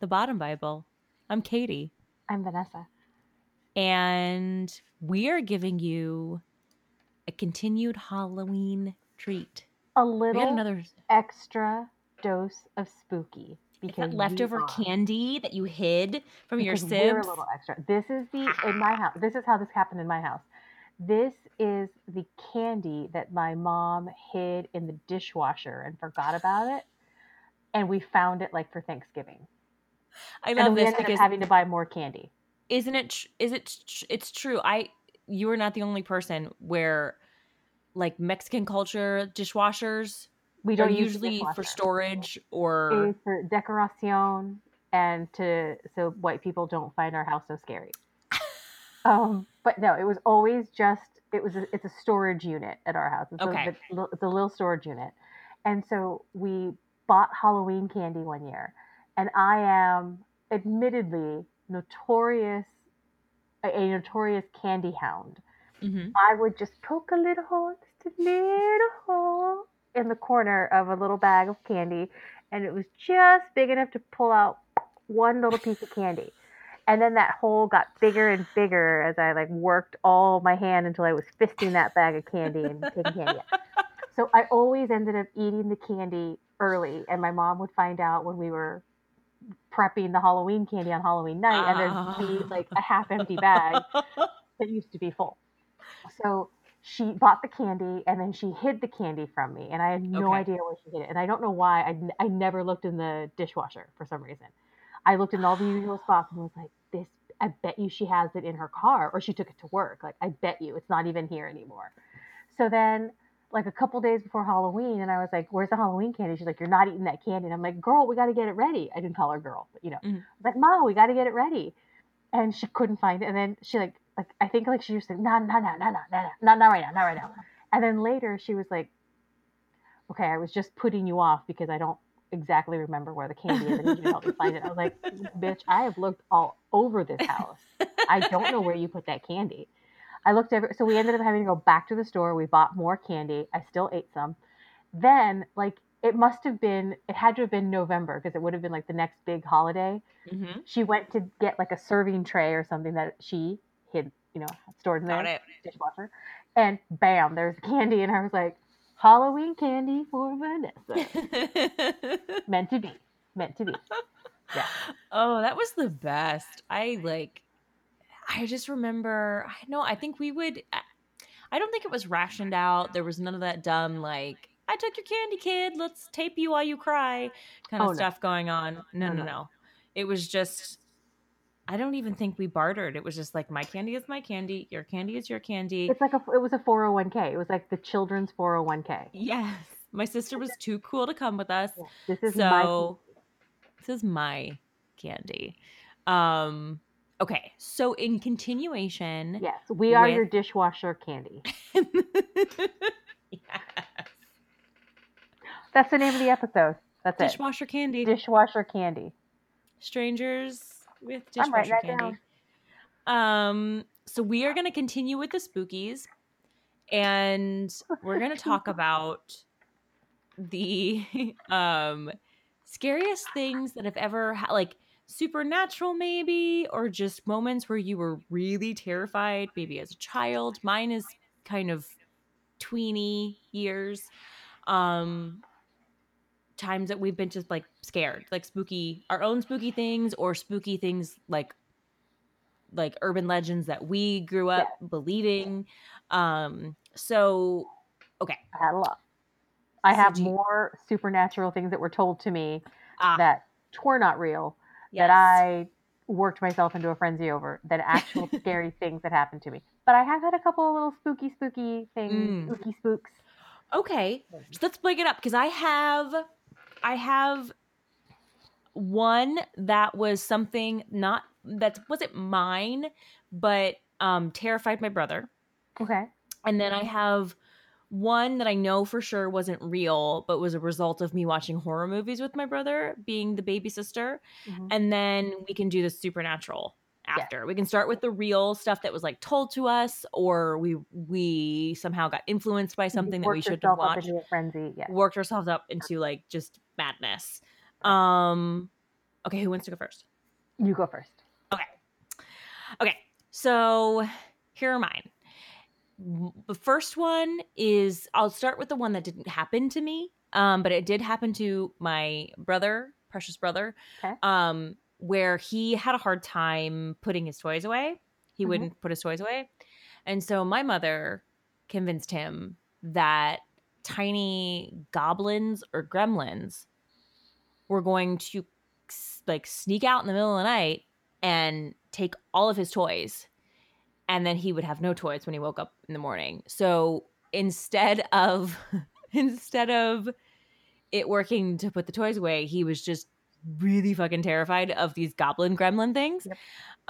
The Bottom Bible. I'm Katie, I'm Vanessa. and we are giving you a continued Halloween treat. A little another extra dose of spooky because that leftover are- candy that you hid from your because we're a little extra. This is the in my house. This is how this happened in my house. This is the candy that my mom hid in the dishwasher and forgot about it, and we found it like for Thanksgiving. I And love we this because having to buy more candy. isn't it? tr- Is it? tr- It's true. I you are not the only person where like Mexican culture dishwashers We don't usually for storage or It's for decoration and to so white people don't find our house so scary. um, but no, it was always just it was a, it's a storage unit at our house. It's, Okay. a, it's a little- it's a little storage unit, and so we bought Halloween candy one year, and I am admittedly notorious a, notorious candy hound. Mhm. I would just poke a little hole, just a little hole in the corner of a little bag of candy, and it was just big enough to pull out one little piece of candy. And then that hole got bigger and bigger as I like worked all my hand until I was fisting that bag of candy and taking candy out. So I always ended up eating the candy early, and my mom would find out when we were prepping the Halloween candy on Halloween night, and there'd ah. like a half empty bag that used to be full. So she bought the candy and then she hid the candy from me, and I had no Okay. idea where she hid it. And I don't know why. I, I never looked in the dishwasher for some reason. I looked in all the usual spots and was like, "This, I bet you she has it in her car, or she took it to work. Like, I bet you it's not even here anymore." So then, like a couple days before Halloween, and I was like, "Where's the Halloween candy?" She's like, "You're not eating that candy." And I'm like, "Girl, we got to get it ready." I didn't call her girl, but you know, mm-hmm. I was like, "Mom, we got to get it ready," and she couldn't find it. And then she like, like I think like she used to, "No, no, no, no, no, no, no, not right now, not right now." And then later she was like, "Okay, I was just putting you off because I don't exactly remember where the candy is. I need you to help me find it." I was like, "Bitch, I have looked all over this house. I don't know where you put that candy." I looked every so we ended up having to go back to the store. We bought more candy. I still ate some. Then like it must have been it had to have been November because it would have been like the next big holiday Mhm. she went to get like a serving tray or something that she hid, you know, stored in the dishwasher. And bam, there's candy. And I was like, Halloween candy for Vanessa. Meant to be. Meant to be. Yeah. Oh, that was the best. I like I just remember I know I think we would I- don't think it was rationed out. There was none of that dumb like I took your candy kid, let's tape you while you cry kind of Oh, no. stuff going on. No, No, no, no. no. It was just I don't even think we bartered. It was just like my candy is my candy, your candy is your candy. It's like a, it was a 401k. It was like the children's 401k. Yes. My sister was too cool to come with us. Yeah. This is my so this is my candy um okay so in continuation Yes, we are your dishwasher candy. Yes. That's the name of the episode. That's it. dishwasher candy. Dishwasher candy. strangers with dishwasher candy um so we are going to continue with the spookies and we're going to talk about the um scariest things that have ever ha- like supernatural maybe or just moments where you were really terrified maybe as a child. Mine is kind of tweeny years um times that we've been just like scared like spooky our own spooky things or spooky things like like urban legends that we grew up believing um so okay. I had a lot. I So have you- more supernatural things that were told to me ah, that were not real yes. that I worked myself into a frenzy over than actual scary things that happened to me. But I have had a couple of little spooky, spooky things, Mm. spooky spooks. Okay, so let's break it up because I have, I have one that was something not that wasn't mine, but um, terrified my brother. Okay. And then I have one that I know for sure wasn't real, but was a result of me watching horror movies with my brother, being the baby sister. Mhm. And then we can do the supernatural after. We can start with the real stuff that was like told to us, or we we somehow got influenced by something that we should have watched frenzy. Worked ourselves up into like just madness. Um okay, who wants to go first? You go first. Okay. Okay. So here are mine. The first one is I'll start with the one that didn't happen to me. Um, but it did happen to my brother, precious brother. Okay. Um, where he had a hard time putting his toys away. He Mhm. wouldn't put his toys away. And so my mother convinced him that tiny goblins or gremlins were going to like sneak out in the middle of the night and take all of his toys and then he would have no toys when he woke up in the morning so instead of instead of it working to put the toys away he was just really fucking terrified of these goblin gremlin things Yep.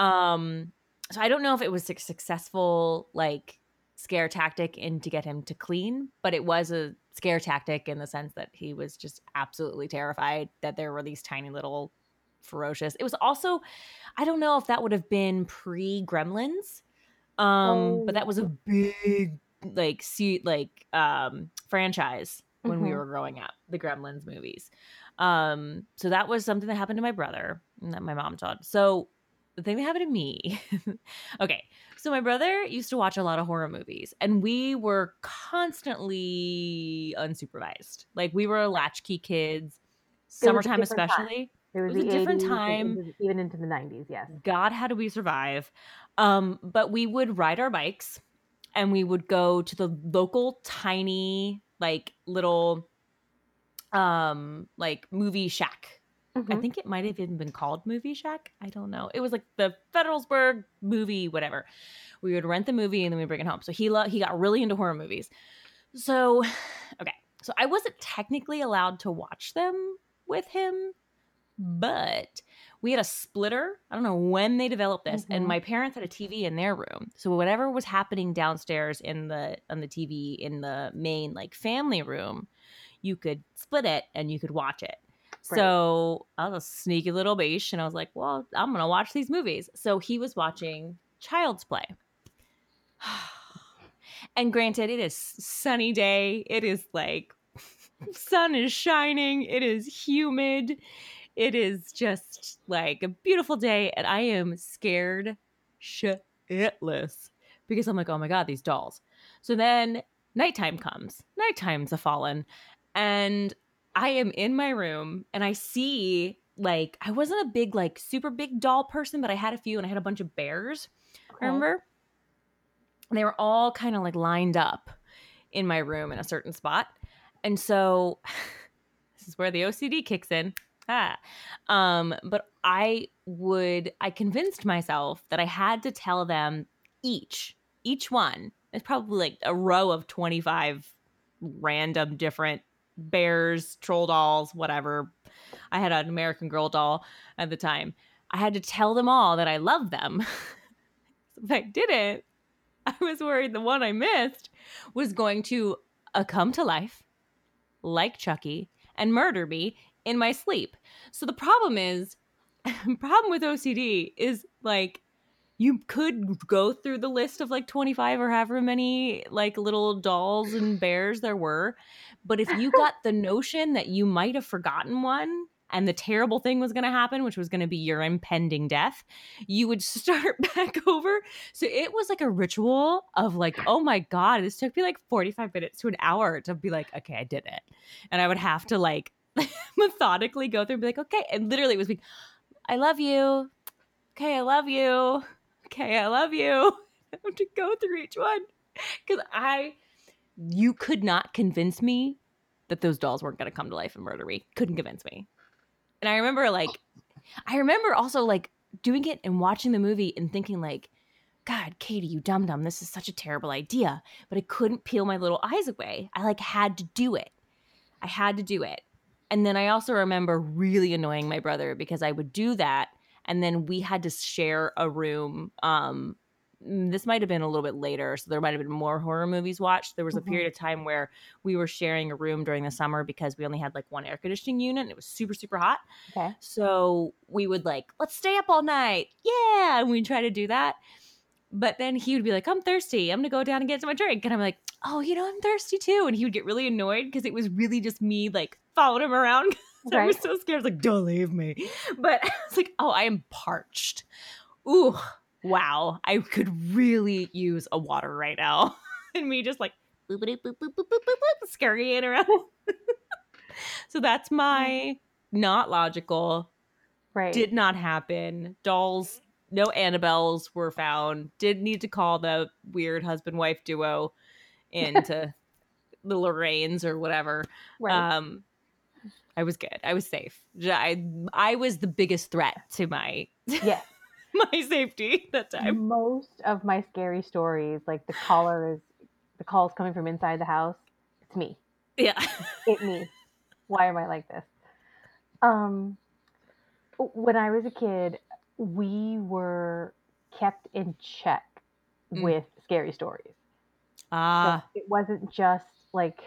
um so i don't know if it was a successful like scare tactic in to get him to clean but it was a scare tactic in the sense that he was just absolutely terrified that there were these tiny little ferocious it was also i don't know if that would have been pre gremlins um but that was a big like see like um franchise when we Mhm. were growing up the gremlins movies um so that was something that happened to my brother and that my mom taught so the thing that happened to me okay so my brother used to watch a lot of horror movies and we were constantly unsupervised like we were latchkey kids summertime different time. especially It was, was a the different time. even into the 90s. Yes. God, how do we survive? Um, but we would ride our bikes and we would go to the local tiny, like little um like movie shack. I Mhm. think it might have even been called Movie Shack. I don't know. It was like the Federalsburg movie, whatever. We would rent the movie and then we bring it home. So he lo- he got really into horror movies. So, okay. So I wasn't technically allowed to watch them with him, but we had a splitter. I don't know when they developed this, and Mhm. my parents had a TV in their room. So whatever was happening downstairs in the on the TV in the main like family room, you could split it and you could watch it. Right. So I was a sneaky little beach, and I was like, "Well, I'm gonna watch these movies." So he was watching Child's Play. And granted, it is sunny day. It is like sun is shining. It is humid. It is just like a beautiful day, and I am scared shitless because I'm like, oh my god, these dolls. So then nighttime comes. Nighttime's a fallen, and I am in my room, and I see like I wasn't a big like super big doll person, but I had a few, and I had a bunch of bears. Okay. Remember? And they were all kind of like lined up in my room in a certain spot. And so this is where the OCD kicks in. Ah. Um, but I would I convinced myself that I had to tell them each, each one. It's probably like a row of 25 random different bears, troll dolls, whatever. I had an American Girl doll at the time. I had to tell them all that I loved them. if I didn't, I was worried the one I missed was going to uh, come to life like Chucky and murder me in my sleep. So the problem is, problem with OCD is like you could go through the list of like 25 or however many like little dolls and bears there were, but if you got the notion that you might have forgotten one and the terrible thing was going to happen, which was going to be your impending death, you would start back over. So it was like a ritual of like, oh my God, this took me like 45 minutes to an hour to be like, okay, I did it. And I would have to like methodically go through and be like, okay. And literally it was like, I love you. Okay, I love you. Okay, I love you. I have to go through each one. Because I, you could not convince me that those dolls weren't going to come to life and murder me. Couldn't convince me. And I remember like, I remember also like doing it and watching the movie and thinking like, God, Katie, you dum dum, this is such a terrible idea. But I couldn't peel my little eyes away. I like had to do it. I had to do it. and then I also remember really annoying my brother because I would do that and then we had to share a room um this might have been a little bit later so there might have been more horror movies watched there was a Mhm. period of time where we were sharing a room during the summer because we only had like one air conditioning unit and it was super super hot Okay. so we would like let's stay up all night yeah and we'd try to do that but then he would be like i'm thirsty i'm gonna go down and get some drink and i'm like oh you know i'm thirsty too and he would get really annoyed because it was really just me like following him around 'cause I was so scared. I was like, don't leave me. But I was like, oh, I am parched. Ooh, wow, I could really use a water right now. and me just like boop, boop, boop, boop, boop, boop, boop, scurrying around. so that's my not logical. Right. Did not happen. Dolls, no Annabelles were found. Did need to call the weird husband wife duo into the Lorraines or whatever. Right. Um, I was good. I was safe. I I was the biggest threat to my yeah my safety that time. Most of my scary stories, like the caller is the call's coming from inside the house. It's me. Yeah. It me. Why am I like this? Um, when I was a kid, we were kept in check Mm. with scary stories. So Ah. it wasn't just like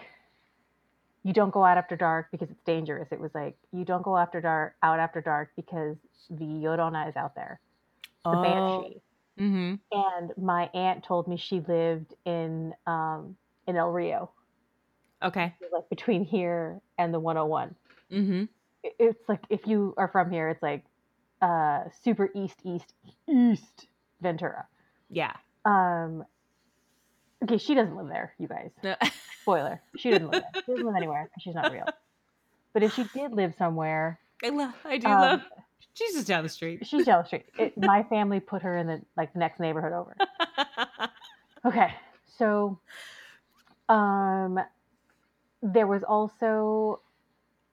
you don't go out after dark because it's dangerous. It was like you don't go after dark out after dark because the Llorona is out there, the oh. banshee. Mm-hmm. And my aunt told me she lived in um, in El Rio, Okay. like between here and the 101. Mm-hmm. It's like if you are from here, it's like uh, super east, east, east Ventura. Yeah. Um, okay, she doesn't live there, you guys. No. Spoiler: she doesn't live there. She doesn't live anywhere. She's not real. But if she did live somewhere, I love. I do um, love. She's just down the street. she's down the street. It, my family put her in the like the next neighborhood over. Okay, so um, there was also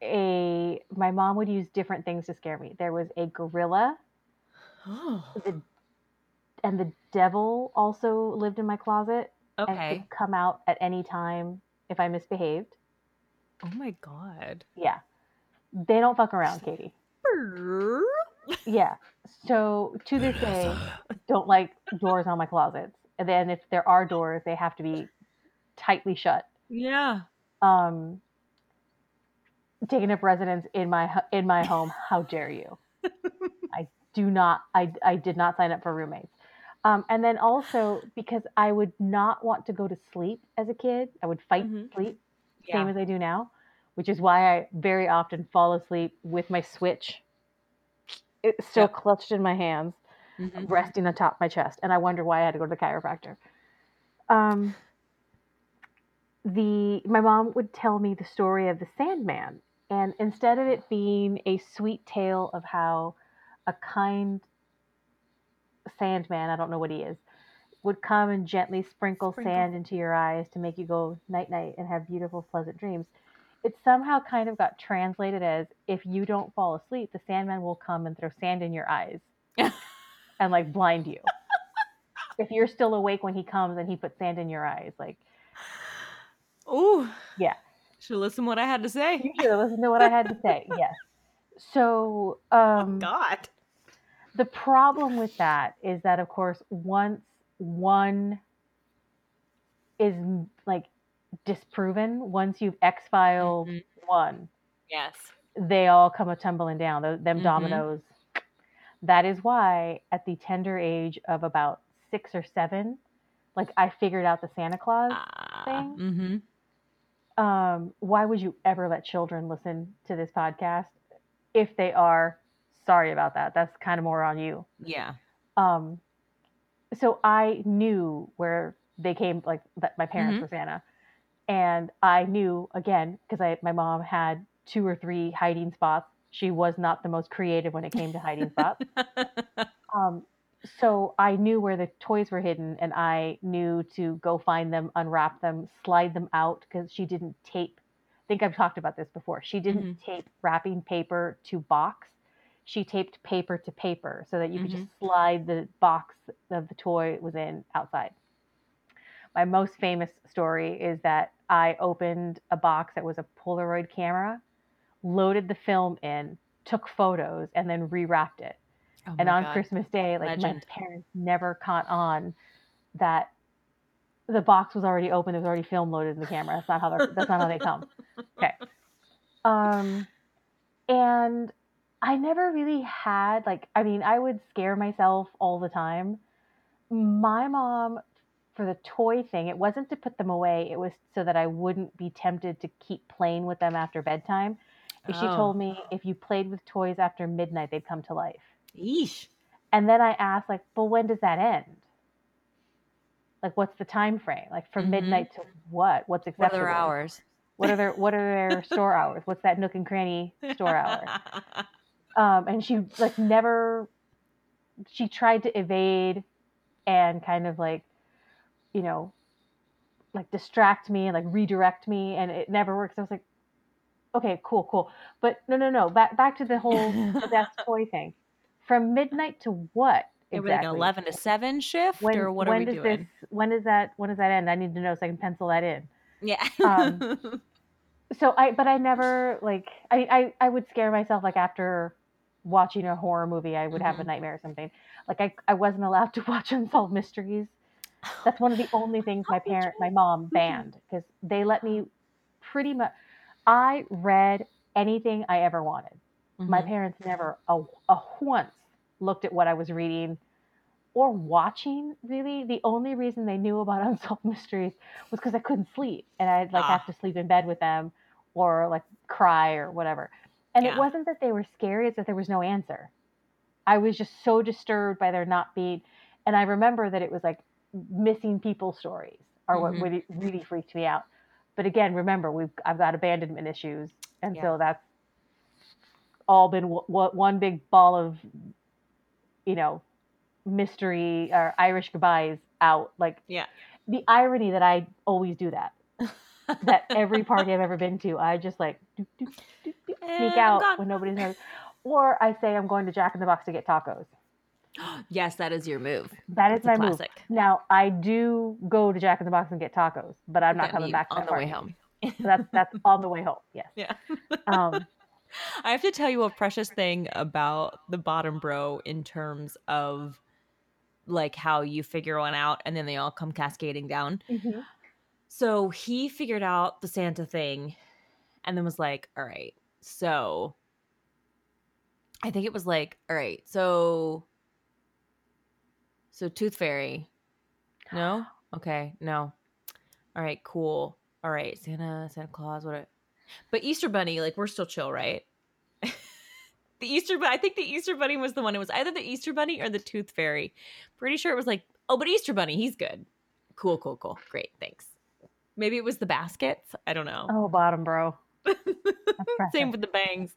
a my mom would use different things to scare me. There was a gorilla, oh. the, and the devil also lived in my closet and Okay. could come out at any time if I misbehaved. Oh my god. Yeah, they don't fuck around, Katie. Yeah. So to this day, don't like doors on my closets. And then if there are doors, they have to be tightly shut. Yeah. Um, taking up residence in my in my home. How dare you? I do not. I I did not sign up for roommates. Um, and then also because I would not want to go to sleep as a kid, I would fight Mhm. sleep, Yeah. same as I do now, which is why I very often fall asleep with my switch. It's still Yep. clutched in my hands Mhm. resting on top of my chest, and I wonder why I had to go to the chiropractor. Um, the my mom would tell me the story of the Sandman, and instead of it being a sweet tale of how a kind Sandman, I don't know what he is, would come and gently sprinkle, Sprinkle. sand into your eyes to make you go night night and have beautiful, pleasant dreams. It somehow kind of got translated as if you don't fall asleep, the Sandman will come and throw sand in your eyes and like blind you. if you're still awake when he comes and he puts sand in your eyes, like Ooh. Yeah. Should listen what I had to say. you should have listened to what I had to say. Yes. So Oh um, God. the problem with that is that of course once one is like disproven, once you've X filed Mhm. one, Yes. they all come a tumbling down. Them Mhm. dominoes. That is why, at the tender age of about six or seven, like I figured out the Santa Claus. Ah. thing? Mm-hmm. Um, why would you ever let children listen to this podcast? If they are, sorry about that. That's kind of more on you. Yeah. Um, so I knew where they came, like that my parents Mhm. were Santa, and I knew again because I my mom had two or three hiding spots. She was not the most creative when it came to hiding spots. Um, so I knew where the toys were hidden, and I knew to go find them, unwrap them, slide them out because she didn't tape. I think I've talked about this before. She didn't tape wrapping paper to box. She taped paper to paper so that you could just slide the box of the toy was in outside. My most famous story is that I opened a box that was a Polaroid camera loaded the film in, took photos, and then rewrapped it. Oh and on God. Christmas Day, like Legend. my parents never caught on that the box was already open. There was already film loaded in the camera. That's not how they're, that's not how they come. Okay. Um, and I never really had like I mean I would scare myself all the time. My mom for the toy thing, it wasn't to put them away. It was so that I wouldn't be tempted to keep playing with them after bedtime. She Oh. told me if you played with toys after midnight, they'd come to life. Yeesh. And then I asked, like, well, when does that end? Like, what's the time frame? Like, from Mhm. midnight to what? What's What acceptable? other hours? What are their What are their store hours? What's that nook and cranny store hour? Um, and she like never. She tried to evade, and kind of like, you know, like distract me and like redirect me, and it never works. I was like, okay, cool, cool, but no, no, no. Back back to the whole the best toy thing. From midnight to what? It was like exactly? eleven to seven shift, when, or what when are we does doing? this when does that when does that end i need to know so i can pencil that in Yeah. um, so i but i never like i i, I would scare myself like after watching a horror movie i would have a Mhm. nightmare or something like i, I wasn't allowed to watch unsolved mysteries that's one of the only things my parent my mom banned because they let me pretty much i read anything i ever wanted my Mhm. parents never a, a once looked at what I was reading or watching. Really, the only reason they knew about unsolved mysteries was because I couldn't sleep, and I'd like have Ah. to sleep in bed with them or like cry or whatever. And it wasn't that they were scary; it's that there was no answer. I was just so disturbed by their not being, and I remember that it was like missing people stories are Mhm. what really, really freaked me out. But again, remember we've I've got abandonment issues, and Yeah. so that's all been w- w- one big ball of, you know, mystery or Irish goodbyes out. Like Yeah. the irony that I always do that. That every party I've ever been to, I just like doop, doop, doop, doop, sneak out when nobody's there. Or I say I'm going to Jack in the Box to get tacos. yes, that is your move. That is my move. Now I do go to Jack in the Box and get tacos, but I'm not coming back on the way home. So that's that's on the way home. Yes. Yeah. Um, I have to tell you a precious thing about the bottom bro in terms of like how you figure one out and then they all come cascading down. So he figured out the Santa thing and then was like, all right, so I think it was like, all right, so so Tooth Fairy. No? Okay, no. All right, cool. All right, Santa, Santa Claus, what a- But Easter Bunny, like we're still chill, right? the Easter Bunny, I think the Easter Bunny was the one. It was either the Easter Bunny or the Tooth Fairy. Pretty sure it was like, oh, but Easter Bunny, he's good. Cool, cool, cool. Great, thanks. Maybe it was the baskets. I don't know. oh, bottom bro. Same with the bangs.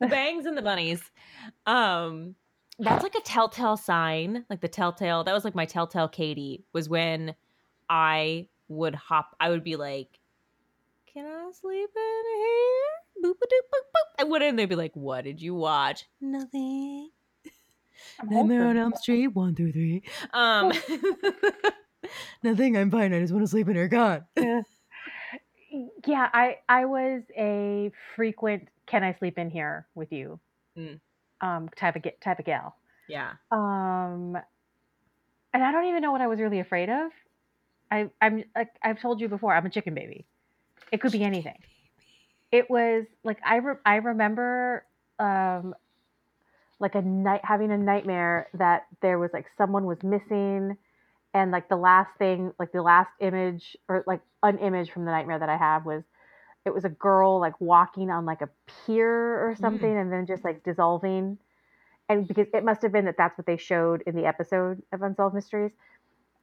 The bangs and the bunnies. Um that's like a telltale sign, like the telltale. That was like my telltale Katie was when I would hop I would be like, "Can I sleep in here?" Boop a doop boop boop. I would and they'd be like, "What did you watch?" Nothing. I'm Nightmare on. Elm Street, one through three. Um, nothing. I'm fine. I just want to sleep in here. God. Yeah. yeah, I I was a frequent "Can I sleep in here with you?" Mm. Um type of type of gal. Yeah. Um, and I don't even know what I was really afraid of. I I'm like I've told you before, I'm a chicken baby. It could be anything. It was like I re- I remember um like a night having a nightmare that there was like someone was missing and like the last thing like the last image or like an image from the nightmare that I have was it was a girl like walking on like a pier or something and then just like dissolving and because it must have been that that's what they showed in the episode of unsolved mysteries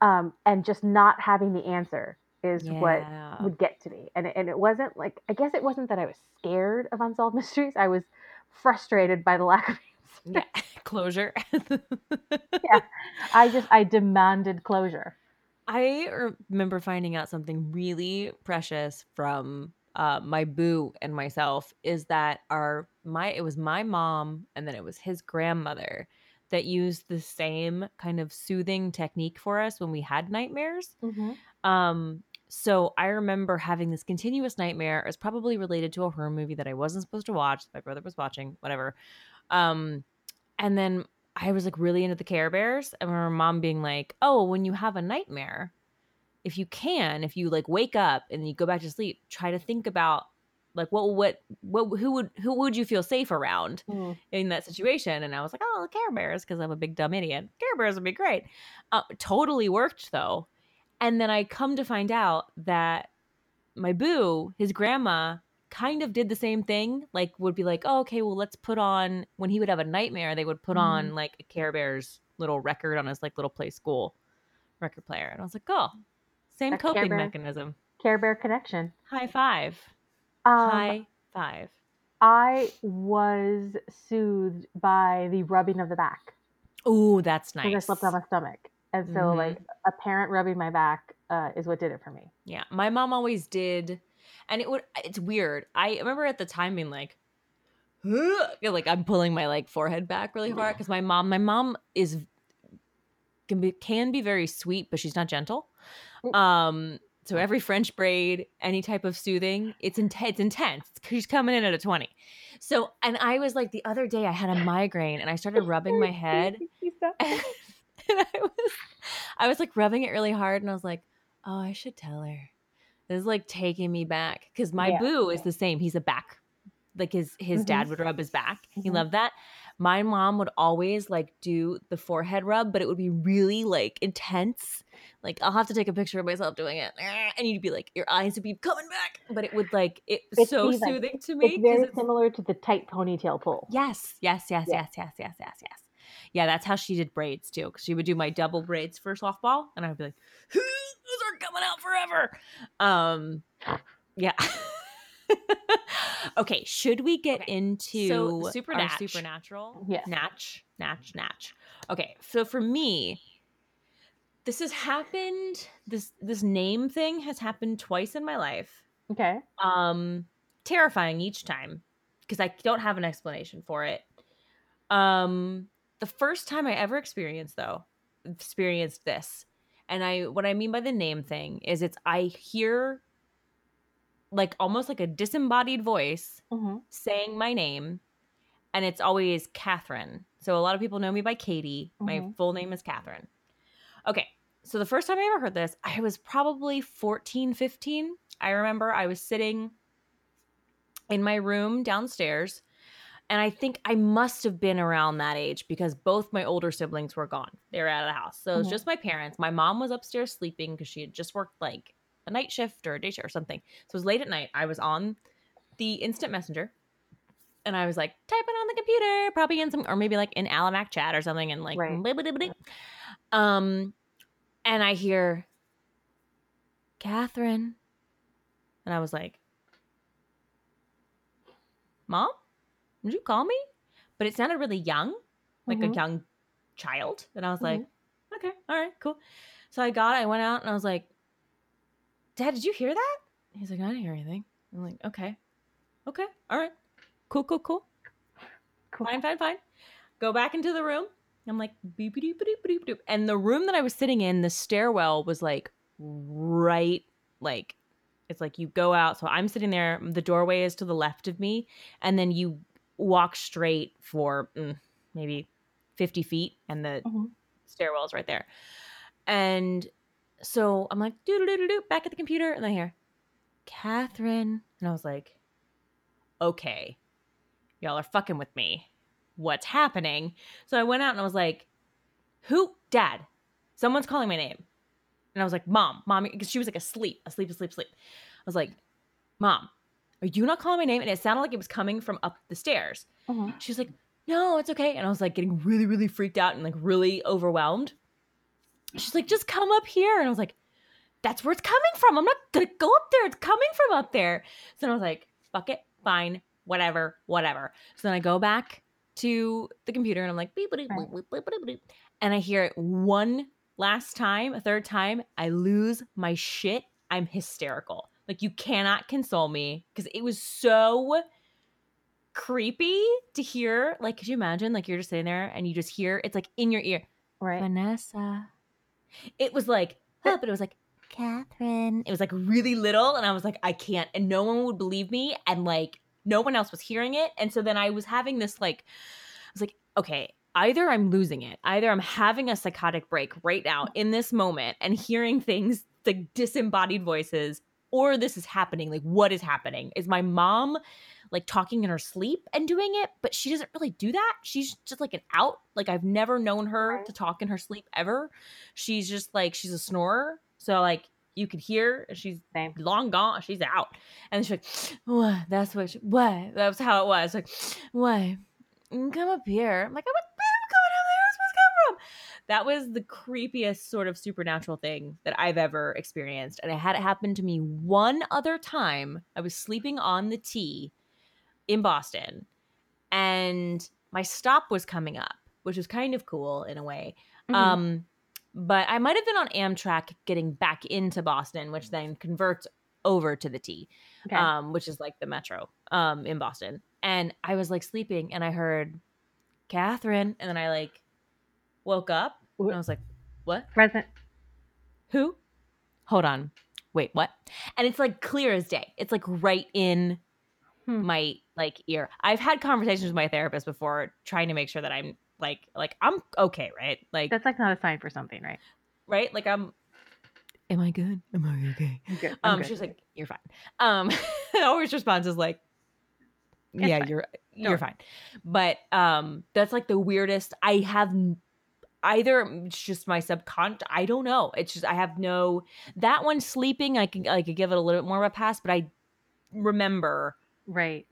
um and just not having the answer is what would get to me. And it, and it wasn't like I guess it wasn't that I was scared of unsolved mysteries. I was frustrated by the lack of yeah. Closure. I just I demanded closure. I remember finding out something really precious from uh, my boo and myself is that our my it was my mom and then it was his grandmother that used the same kind of soothing technique for us when we had nightmares. Um, so I remember having this continuous nightmare. It was probably related to a horror movie that I wasn't supposed to watch. My brother was watching, whatever. Um, and then I was like really into the Care Bears. and my mom being like, "Oh, when you have a nightmare, if you can, if you like wake up and you go back to sleep, try to think about like what what what who would who would you feel safe around Mm. in that situation?" And I was like, "Oh, the Care Bears," because I'm a big dumb idiot. Care Bears would be great. Uh, totally worked though. And then I come to find out that my boo, his grandma, kind of did the same thing. Like, would be like, oh, okay, well, let's put on, when he would have a nightmare, they would put on like a Care Bears little record on his like little play school record player. And I was like, oh, same A Care coping Bear- mechanism. Care Bear connection. High five. Um, High five. I was soothed by the rubbing of the back Ooh, that's nice. because I slept on my stomach, and so Mhm. like a parent rubbing my back uh, is what did it for me. Yeah, my mom always did, and it would. It's weird. I remember at the time being like, like I'm pulling my like forehead back really hard because my mom, my mom is can be can be very sweet, but she's not gentle. Um, so every French braid, any type of soothing, it's intense. It's intense. She's coming in at a twenty. So, and I was like the other day, I had a migraine, and I started rubbing my head and I was I was like rubbing it really hard and I was like, oh, I should tell her. This is like taking me back. Cause my Yeah. boo is the same. He's a back. Like his his Mhm. dad would rub his back. He Mhm. loved that. My mom would always like do the forehead rub, but it would be really like intense. Like I'll have to take a picture of myself doing it. And you'd be like, your eyes would be coming back. But it would like it It's so like, soothing to me. It's very it's- similar to the tight ponytail pull. Yes, yes, yes, Yeah. yes, yes, yes, yes, yes. Yeah, that's how she did braids too. Because she would do my double braids for softball, and I'd be like, "Those are coming out forever." Um, yeah. okay, should we get Okay, into so our supernatch. supernatural? Yes. Natch, natch, natch. Okay, so for me, this has happened. This this name thing has happened twice in my life Okay. um terrifying each time because i don't have an explanation for it um the first time i ever experienced though experienced this and i what i mean by the name thing is it's i hear like almost like a disembodied voice hmm saying my name and it's always catherine. So a lot of people know me by katie. My Mhm. full name is catherine. Okay so the first time i ever heard this i was probably 14 15 i remember i was sitting in my room downstairs and i think i must have been around that age because both my older siblings were gone. They were out of the house. So it was Mhm. just my parents. My mom was upstairs sleeping because she had just worked like a night shift or a day shift or something so it was late at night i was on the instant messenger and I was like typing on the computer, probably in some, or maybe like in Alamac chat or something, and like, Right. blah, blah, blah, um, and I hear Catherine, and I was like, Mom, did you call me? But it sounded really young, like a Mhm. young child, and I was like, okay, all right, cool. So I got, I went out, and I was like, Dad, did you hear that? He's like, I didn't hear anything. I'm like, okay, okay, all right, cool, cool, cool. Cool. Fine, fine, fine. Go back into the room. I'm like, beep, beep, beep, beep, beep. Beep." And the room that I was sitting in, the stairwell was like right, like, it's like you go out. So I'm sitting there. The doorway is to the left of me. And then you walk straight for mm, maybe 50 feet, and the Mhm. stairwell is right there. And so I'm like, doo doo doo doo, back at the computer. And I hear, Catherine. And I was like, okay, y'all are fucking with me. What's happening? So I went out and I was like, who? Dad. Someone's calling my name. And I was like, Mom, Mommy, because she was like asleep, asleep, asleep, asleep. I was like, Mom, are you not calling my name? And it sounded like it was coming from up the stairs. Mhm. She was like, No, it's okay. And I was like getting really, really freaked out and like really overwhelmed. She's like, Just come up here. And I was like, That's where it's coming from. I'm not gonna go up there. It's coming from up there. So then I was like, Fuck it, fine, whatever, whatever. So then I go back to the computer and I'm like, beep, beep, beep, beep, beep, beep. and I hear it one last time, a third time. I lose my shit. I'm hysterical. Like you cannot console me because it was so creepy to hear. Like, could you imagine? Like you're just sitting there and you just hear it's like in your ear, Right. Vanessa. It was like, huh, but it was like Catherine. It was like really little, and I was like, I can't, and no one would believe me, and like no one else was hearing it, and so then I was having this like, I was like, okay, either I'm losing it, either I'm having a psychotic break right now in this moment and hearing things like disembodied voices, or this is happening. Like, what is happening? Is my mom like talking in her sleep and doing it, but she doesn't really do that. She's just like an out. Like I've never known her Right. to talk in her sleep ever. She's just like she's a snorer. So like you could hear she's Same. long gone. She's out. And she's like, what? That's what she, what? That was how it was. Like, what? Mm, Come up here. I'm like, I'm going up there. Where's supposed to come from? That was the creepiest sort of supernatural thing that I've ever experienced. And it had it happen to me one other time. I was sleeping on the T in Boston and my stop was coming up, which was kind of cool in a way. Mhm. Um, but I might have been on Amtrak getting back into Boston, which then converts over to the T, okay. um, which is like the metro um, in Boston. And I was like sleeping and I heard Catherine, and then I like woke up and I was like, what? Present. Who? Hold on. Wait, what? And it's like clear as day. It's like right in Hmm. my like ear. I've had conversations with my therapist before trying to make sure that I'm like like I'm okay, right? Like That's like not a sign for something, right? right? Like I'm Am I good? Am I okay? I'm good. I'm Um good. she's like, You're fine. Um always response is like It's Yeah, fine. you're Don't you're fine. But um that's like the weirdest I have either it's just my subconscious I don't know. It's just I have no that one sleeping I can I could give it a little bit more of a pass, but I remember right.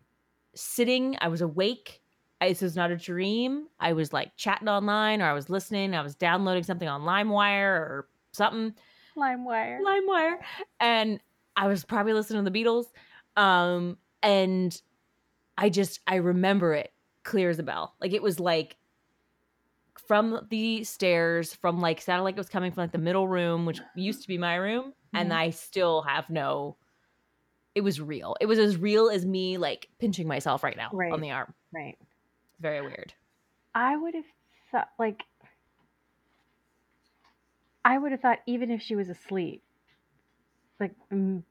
sitting, I was awake. I, this was not a dream. I was like chatting online or I was listening, I was downloading something on LimeWire or something. LimeWire. LimeWire. And I was probably listening to the Beatles. Um, and I just I remember it clear as a bell. Like it was like from the stairs, from like sounded like it was coming from like the middle room, which used to be my room, and Mhm. I still have no it was real. It was as real as me like pinching myself right now Right. on the arm. Right. It's very weird. I would have thought, like, I would have thought even if she was asleep, like, mm,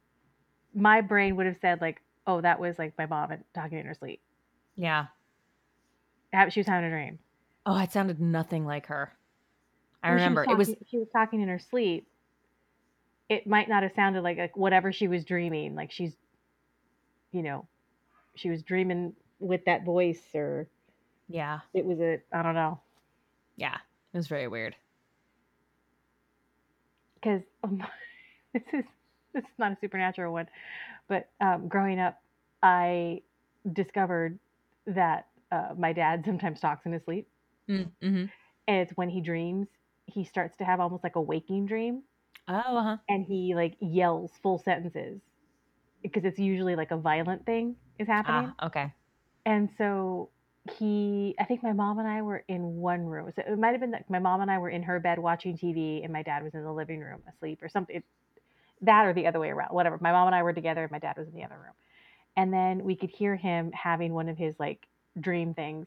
my brain would have said, like, oh, that was like my mom talking in her sleep. Yeah. She was having a dream. Oh, it sounded nothing like her. I remember it was She was talking in her sleep. It might not have sounded like, like whatever she was dreaming. Like she's, you know, she was dreaming with that voice, or yeah, it was a I don't know. yeah. It was very weird. because um, this is this is not a supernatural one, but um, growing up, I discovered that uh, my dad sometimes talks in his sleep, Mm-hmm. and it's when he dreams, he starts to have almost like a waking dream, Oh, uh-huh. and he like yells full sentences because it's usually like a violent thing is happening, Ah, okay. and so he i think my mom and i were in one room. So it might have been that my mom and i were in her bed watching tv and my dad was in the living room asleep or something. That or the other way around whatever. My mom and i were together and my dad was in the other room. And then we could hear him having one of his like dream things.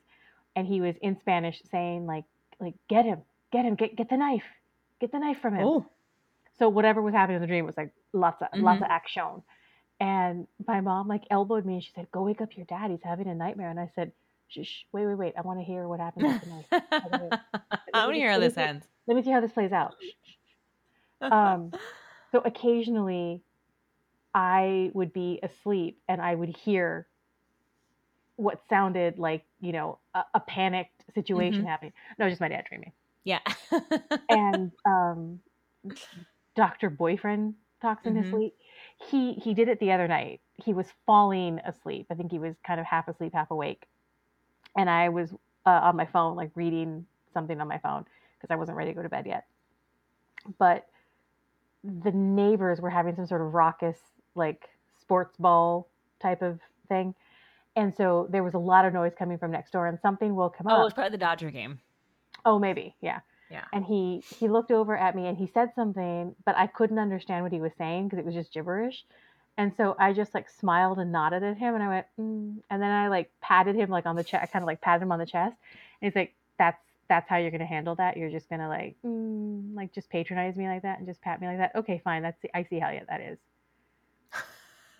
And he was in spanish saying like like get him get him get get the knife get the knife from him. Oh, so whatever was happening in the dream was like lots of lots of action. And my mom like elbowed me and she said, "Go wake up your dad. He's having a nightmare." And I said, "Shh, shh, wait, wait, wait. I want to hear what happens. I want to hear how this ends. Let me see how this plays out." Shh, shh, shh." Um, so occasionally, I would be asleep and I would hear what sounded like you know a, a panicked situation happening. No, just my dad dreaming. yeah. and um, Doctor Boyfriend talks in his Mhm. sleep. He he did it the other night. He was falling asleep. I think he was kind of half asleep, half awake. And I was uh, on my phone, like reading something on my phone because I wasn't ready to go to bed yet. But the neighbors were having some sort of raucous, like sports ball type of thing. And so there was a lot of noise coming from next door, and something will come up. oh, it was probably the Dodger game. Oh, maybe, yeah. Yeah. And he he looked over at me and he said something, but I couldn't understand what he was saying because it was just gibberish. And so I just like smiled and nodded at him, and I went, mm. and then I like patted him like on the chest. I kind of like patted him on the chest, and he's like, "That's that's how you're gonna handle that. You're just gonna like, mm, like just patronize me like that and just pat me like that. Okay, fine. That's I see how yeah, that is.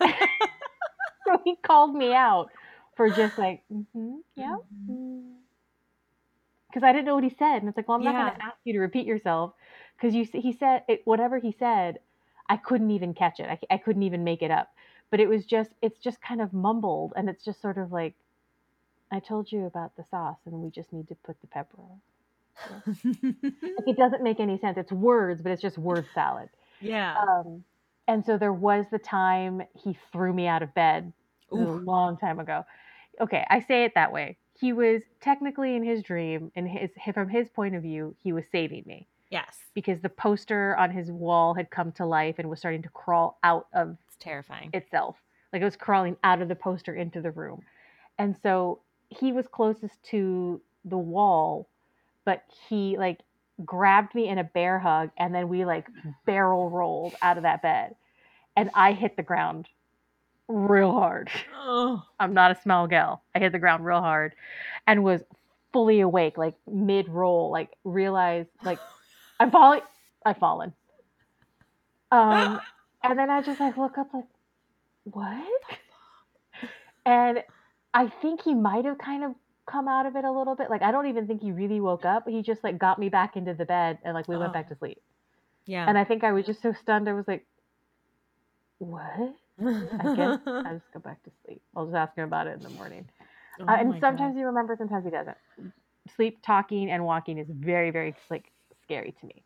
so he called me out for just like, mm-hmm, yeah, because I didn't know what he said, and it's like, well, I'm not gonna ask you to repeat yourself because you he said it, whatever he said, I couldn't even catch it. I, I couldn't even make it up. But it was just it's just kind of mumbled, and it's just sort of like, I told you about the sauce, and we just need to put the pepper on. Like it doesn't make any sense. It's words, but it's just word salad. yeah. Um, and so there was the time he threw me out of bed a long time ago. Okay, I say it that way. He was technically in his dream, and his from his point of view, he was saving me yes. because the poster on his wall had come to life and was starting to crawl out of It's terrifying. itself. Like it was crawling out of the poster into the room. And so he was closest to the wall, but he like grabbed me in a bear hug and then we like barrel rolled out of that bed. And I hit the ground real hard. oh. I'm not a small gal. I hit the ground real hard and was fully awake, like mid roll, like realized like I'm falling I've fallen. Um and then I just like look up like what? And I think he might have kind of come out of it a little bit. Like I don't even think he really woke up. He just like got me back into the bed and like we went back Oh. to sleep. Yeah. And I think I was just so stunned I was like what? I guess I just go back to sleep. I'll just ask him about it in the morning. Oh Uh, and sometimes God. he remembers, sometimes he doesn't. Sleep talking and walking is very, very like scary to me.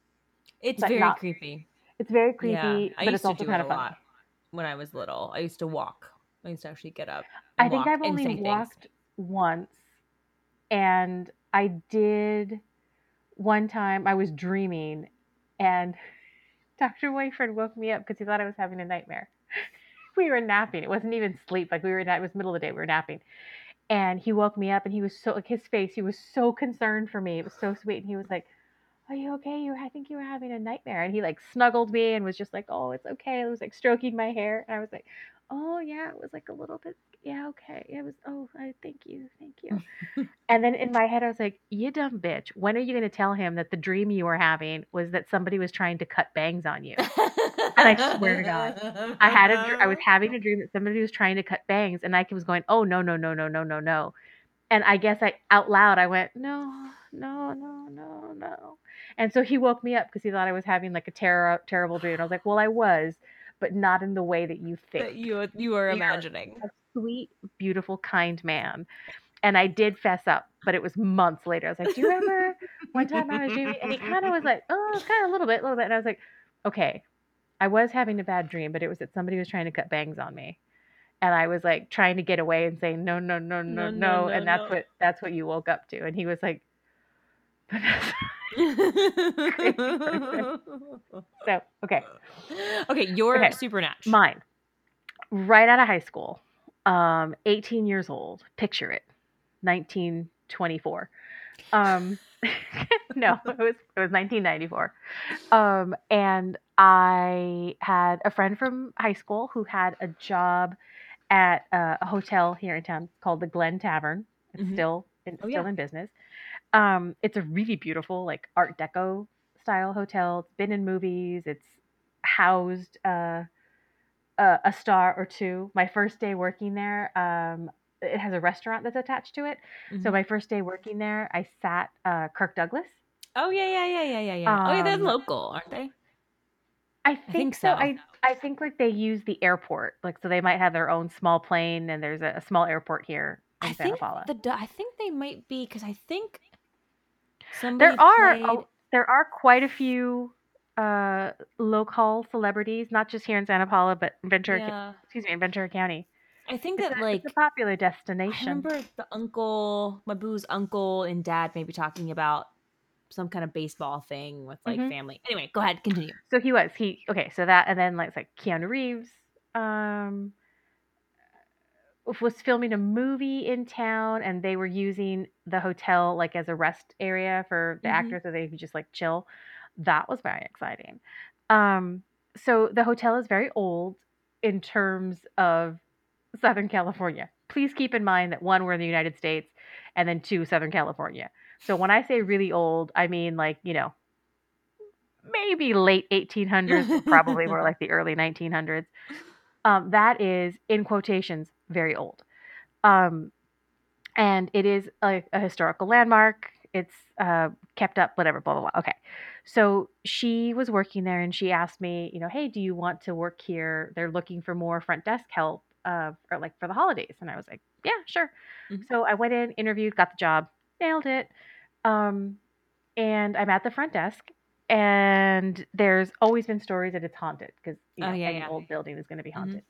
it's but very not- creepy. It's very creepy, yeah. I but used it's to also do kind it of fun. lot when I was little. I used to walk. I used to actually get up. I think walk I've only say things. walked once, and I did one time. I was dreaming, and Dr. Wayford woke me up because he thought I was having a nightmare. We were napping. It wasn't even sleep. Like we were. It was middle of the day. We were napping, and he woke me up, and he was so like his face. He was so concerned for me. It was so sweet, and he was like. Are you okay? You, I think you were having a nightmare. And he like snuggled me and was just like, "Oh, it's okay." It was like stroking my hair, and I was like, "Oh yeah, it was like a little bit yeah, okay. It was, oh, I thank you, thank you. and then in my head, I was like, you dumb bitch. When are you going to tell him that the dream you were having was that somebody was trying to cut bangs on you? and I swear to God, I had a, I was having a dream that somebody was trying to cut bangs, and I was going, oh, no, no, no, no, no, no, no. And I guess I, out loud, I went, no, no, no, no, no. And so he woke me up because he thought I was having like a terror, terrible dream. And I was like, well, I was, but not in the way that you think that you you Yeah. imagining. Sweet, beautiful, kind man. And I did fess up, but it was months later. I was like, Do you remember one time I was dreaming? And he kind of was like, Oh, kind of a little bit, a little bit. And I was like, Okay, I was having a bad dream, but it was that somebody was trying to cut bangs on me. And I was like trying to get away and saying, No, no, no, No, no, no. and that's no. what that's what you woke up to. And he was like, Vanessa. So, okay. okay, you're Okay, supernatural. Mine. Right out of high school. Um, 18 years old. Picture it. 1924. Um, no, it was it was 1994. Um, and I had a friend from high school who had a job at uh, a hotel here in town called the Glen Tavern. It's Mhm. still in, Oh, still yeah. in business. Um, it's a really beautiful like Art Deco style hotel. It's been in movies. It's housed uh, a, a star or two. My first day working there, um, it has a restaurant that's attached to it. So Mhm. my first day working there, I sat uh, Kirk Douglas. oh yeah, yeah, yeah, yeah, yeah, yeah. oh, yeah, they're Um, local, aren't they? I think, think so. so. I I think like they use the airport, like so they might have their own small plane, and there's a, a small airport here in I Santa think Paula. the I think they might be because I think somebody there are played- a, there are quite a few uh, local celebrities, not just here in Santa Paula, but Ventura. Yeah. excuse me, in Ventura County. I think It's that a, like it's a popular I destination. remember the uncle, my boo's uncle and dad maybe talking about some kind of baseball thing with like Mhm. family. Anyway, go ahead, continue. So he was he okay. So that and then like it's like Keanu Reeves um, was filming a movie in town, and they were using the hotel like as a rest area for the Mhm. actors, so they could just like chill. That was very exciting. Um, so the hotel is very old in terms of Southern California. Please keep in mind that one, we're in the United States, and then two, Southern California. So when I say really old, I mean like, you know, maybe late 1800s, probably more like the early 1900s. Um, that is, in quotations, very old. Um, and it is a, a historical landmark. It's uh, kept up, whatever, blah, blah, blah. Okay. So she was working there and she asked me, you know, hey, do you want to work here? They're looking for more front desk help uh, or like for the holidays. And I was like, yeah, sure. Mhm. So I went in, interviewed, got the job, nailed it. Um, and I'm at the front desk. And there's always been stories that it's haunted because you Oh, know, yeah, any yeah. old building is going to be Mhm. haunted.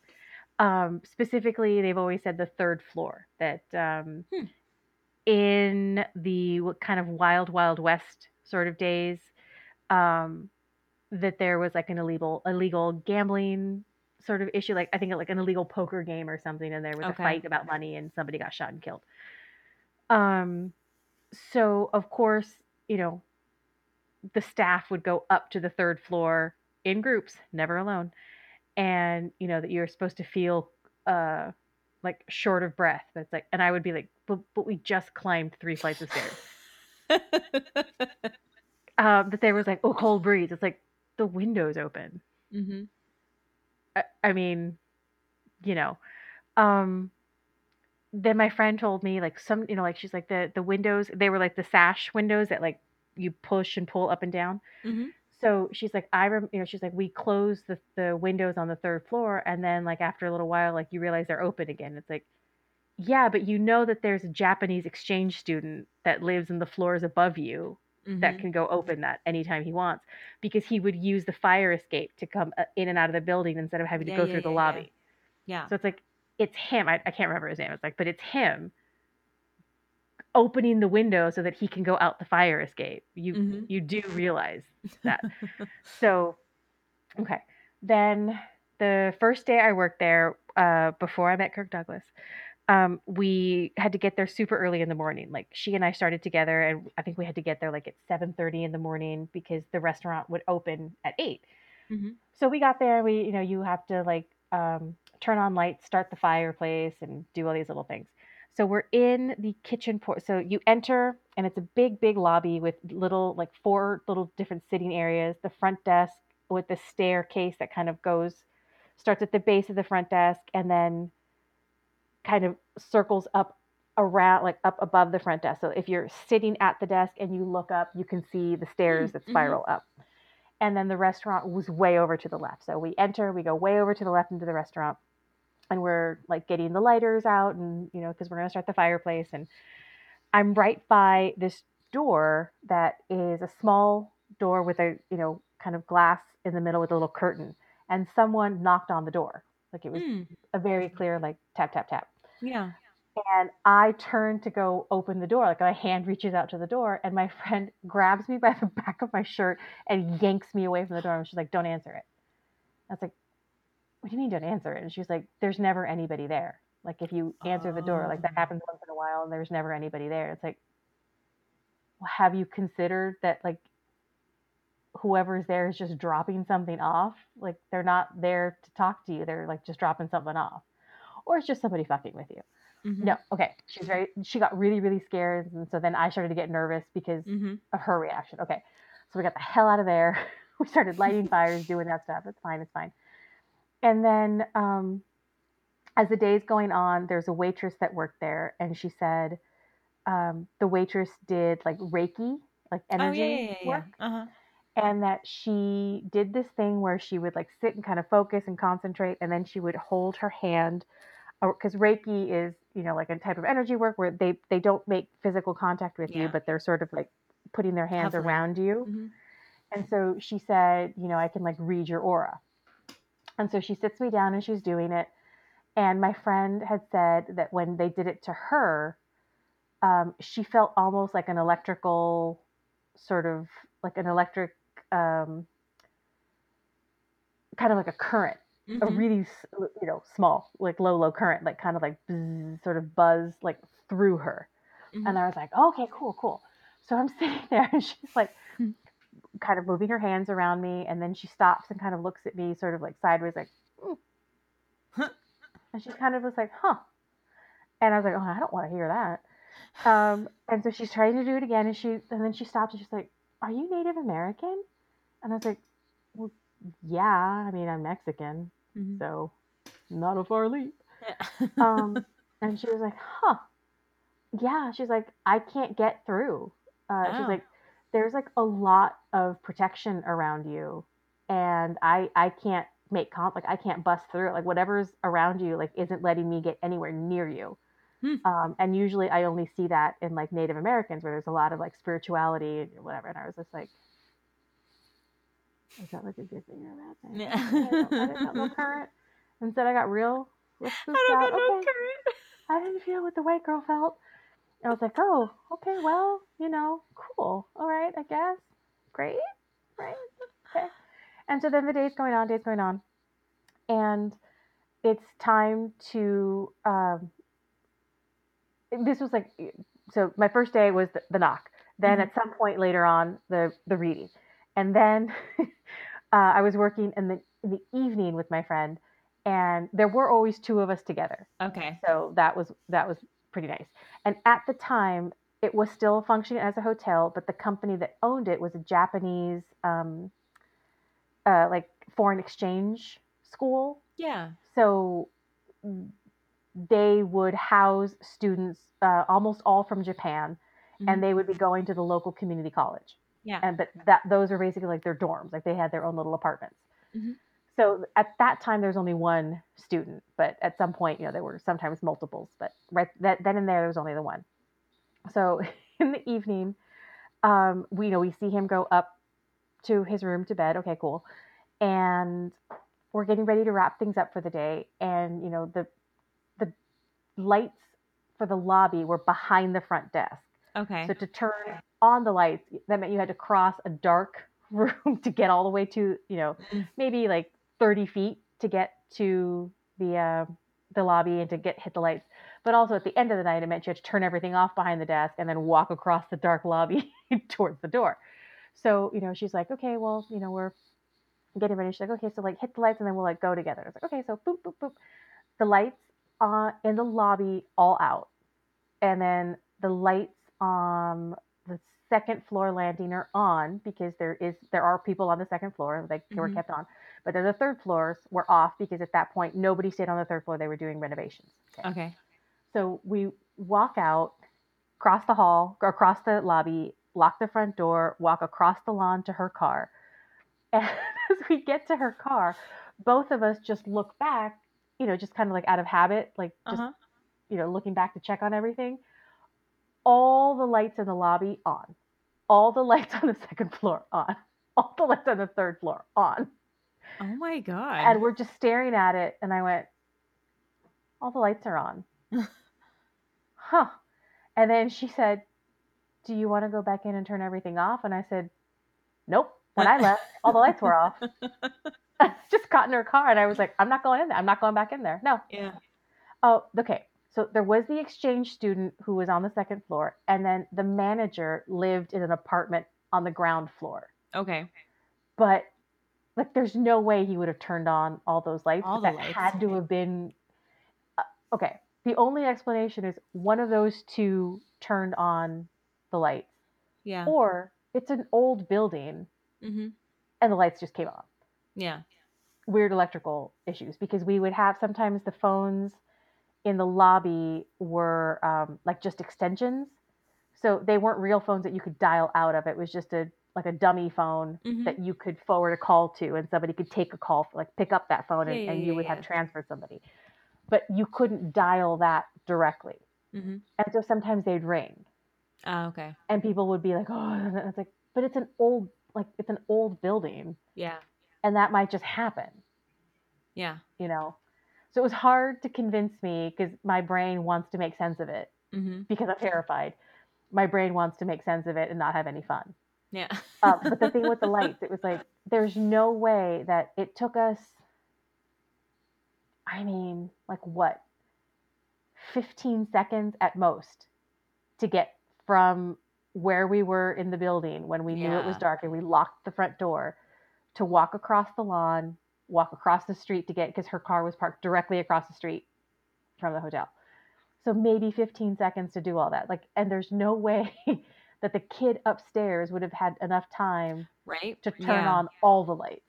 Um, specifically, they've always said the third floor that um, Hmm. In the kind of wild, wild west sort of days, um, that there was like an illegal, illegal gambling sort of issue. Like I think like an illegal poker game or something, and there was Okay. a fight about money, and somebody got shot and killed. Um, so of course, you know, the staff would go up to the third floor in groups, never alone, and you know that you're supposed to feel uh like short of breath. But it's like, and I would be like, but but we just climbed three flights of stairs. Um, that there was like, oh, cold breeze. It's like the windows open. Mm-hmm. I, I mean, you know. Um, then my friend told me like some, you know, like she's like the the windows. They were like the sash windows that like you push and pull up and down. hmm So she's like, I, rem- you know, she's like, we closed the the windows on the third floor, and then like after a little while, like you realize they're open again. It's like, yeah, but you know that there's a Japanese exchange student that lives in the floors above you Mm-hmm. that can go open that anytime he wants because he would use the fire escape to come uh, in and out of the building instead of having to Yeah, go yeah, through the yeah, yeah. lobby. Yeah. So it's like it's him. I, I can't remember his name. It's like, but it's him opening the window so that he can go out the fire escape. You Mhm. you do realize that. so okay. Then the first day I worked there, uh, before I met Kirk Douglas, um, we had to get there super early in the morning. Like she and I started together, and I think we had to get there like at seven thirty in the morning because the restaurant would open at 8 Mhm. So we got there. We, you know, you have to like um, turn on lights, start the fireplace, and do all these little things. So we're in the kitchen port. So you enter, and it's a big, big lobby with little, like four little different sitting areas. The front desk with the staircase that kind of goes, starts at the base of the front desk, and then kind of circles up around, like up above the front desk. So if you're sitting at the desk and you look up, you can see the stairs that mhm. spiral up. And then the restaurant was way over to the left. So we enter, we go way over to the left into the restaurant, and we're like getting the lighters out, and you know, because we're gonna start the fireplace. And I'm right by this door that is a small door with a you know kind of glass in the middle with a little curtain. And someone knocked on the door, like it was Mm. a very clear like tap tap tap. Yeah. And I turn to go open the door, like my hand reaches out to the door, and my friend grabs me by the back of my shirt and yanks me away from the door. And she's like, "Don't answer it." I was like, "What do you mean, don't answer it?" And she's like, "There's never anybody there. Like if you answer the door, like that Oh. happens once in a while, and there's never anybody there." It's like, have you considered that like whoever's there is just dropping something off? Like they're not there to talk to you; they're like just dropping something off, or it's just somebody fucking with you. Mhm. No, okay. She's very. She got really, really scared, and so then I started to get nervous because Mhm. of her reaction. Okay, so we got the hell out of there. we started lighting fires, doing that stuff. It's fine. It's fine. And then, um, as the day's going on, there's a waitress that worked there, and she said um, the waitress did like Reiki, like Oh energy yeah, yeah, yeah, yeah. work, Uh-huh. and that she did this thing where she would like sit and kind of focus and concentrate, and then she would hold her hand because Reiki is, you know, like a type of energy work where they they don't make physical contact with you, but they're sort of like putting their hands around you. Mhm. And so she said, you know, I can like read your aura. And so she sits me down and she's doing it. And my friend had said that when they did it to her, um, she felt almost like an electrical sort of like an electric um, kind of like a current a Mhm. really you know small like low low current like kind of like bzzz, sort of buzz like through her Mhm. and i was like okay cool cool so i'm sitting there and she's like Hmm. Kind of moving her hands around me and then she stops and kind of looks at me sort of like sideways like "Mm." Huh. and she kind of was like huh and i was like oh i don't want to hear that Um, and so she's trying to do it again, and she and then she stops and she's like, "Are you Native American?" And I was like, "Well, yeah. I mean, I'm Mexican, Mhm. so not a far leap." Yeah. Um, and she was like, "Huh? Yeah." She's like, "I can't get through." Uh, Oh. She's like, "There's like a lot of protection around you, and I I can't make comp like I can't bust through it. Like whatever's around you like isn't letting me get anywhere near you." Hmm. Um, and usually I only see that in like Native Americans where there's a lot of like spirituality and whatever. And I was just like, is that like a good thing or a bad thing? Yeah. I didn't got no current. Instead, I got real, I don't out. got no okay. current. I didn't feel what the white girl felt. I was like, oh, okay, well, you know, cool. All right, I guess. Great. Right. Okay. And so then the day's going on, day's going on. And it's time to, um, this was like, so my first day was the, the knock. Then Mhm. at some point later on, the, the reading. And then uh, I was working in the, in the evening with my friend, and there were always two of us together Okay. so that was that was pretty nice and at the time it was still functioning as a hotel but the company that owned it was a japanese um, uh, like foreign exchange school Yeah. so they would house students uh, almost all from japan Mhm. and they would be going to the local community college Yeah. and but that those are basically like their dorms like they had their own little apartments Mhm. So at that time there's only one student but at some point you know there were sometimes multiples but right that then and there there was only the one. So in the evening um we you know we see him go up to his room to bed. Okay cool. And we're getting ready to wrap things up for the day. And you know the the lights for the lobby were behind the front desk. Okay. so to turn on the lights, that meant you had to cross a dark room to get all the way to, you know, Mm. maybe like 30 feet to get to the uh, the lobby and to get hit the lights. But also at the end of the night, it meant you had to turn everything off behind the desk and then walk across the dark lobby towards the door. So you know, she's like, okay, well, you know, we're getting ready. She's like, okay, so like hit the lights and then we'll like go together. I was like, okay, so boop boop boop. The lights uh, in the lobby all out, and then the lights on the second floor landing are on because there is there are people on the second floor like they were Mhm. kept on but then the third floors were off because at that point nobody stayed on the third floor. They were doing renovations. Okay. so we walk out cross the hall or across the lobby lock the front door walk across the lawn to her car. And as we get to her car both of us just look back you know just kind of like out of habit like just Uh-huh. you know, looking back to check on everything, all the lights in the lobby on, all the lights on the second floor on, all the lights on the third floor on. Oh my god. And we're just staring at it. And I went, all the lights are on. huh. And then she said, Do you want to go back in and turn everything off? And I said, Nope. When I left, all the lights were off. just got in her car and I was like, I'm not going in there. I'm not going back in there. No. yeah. Oh, okay. So there was the exchange student who was on the second floor, and then the manager lived in an apartment on the ground floor. Okay. But like, there's no way he would have turned on all those lights. All that lights. had to have been. Uh, okay. The only explanation is one of those two turned on the lights, Yeah. or it's an old building Mm-hmm. and the lights just came on. Yeah. weird electrical issues because we would have sometimes the phones in the lobby were um, like just extensions so they weren't real phones that you could dial out of it was just a like a dummy phone Mhm. that you could forward a call to and somebody could take a call like pick up that phone and, Yeah, and you yeah, would have transferred somebody but you couldn't dial that directly Mm-hmm. and so sometimes they'd ring Oh, okay. and people would be like oh and it's like but it's an old like it's an old building Yeah. and that might just happen Yeah. you know so it was hard to convince me because my brain wants to make sense of it Mm-hmm. because i'm terrified my brain wants to make sense of it and not have any fun Yeah. uh, but the thing with the lights it was like there's no way that it took us i mean like what 15 seconds at most to get from where we were in the building when we knew it was dark and we locked the front door to walk across the lawn walk across the street to get because her car was parked directly across the street from the hotel so maybe 15 seconds to do all that. Like, and there's no way that the kid upstairs would have had enough time Right? to turn Yeah. on all the lights.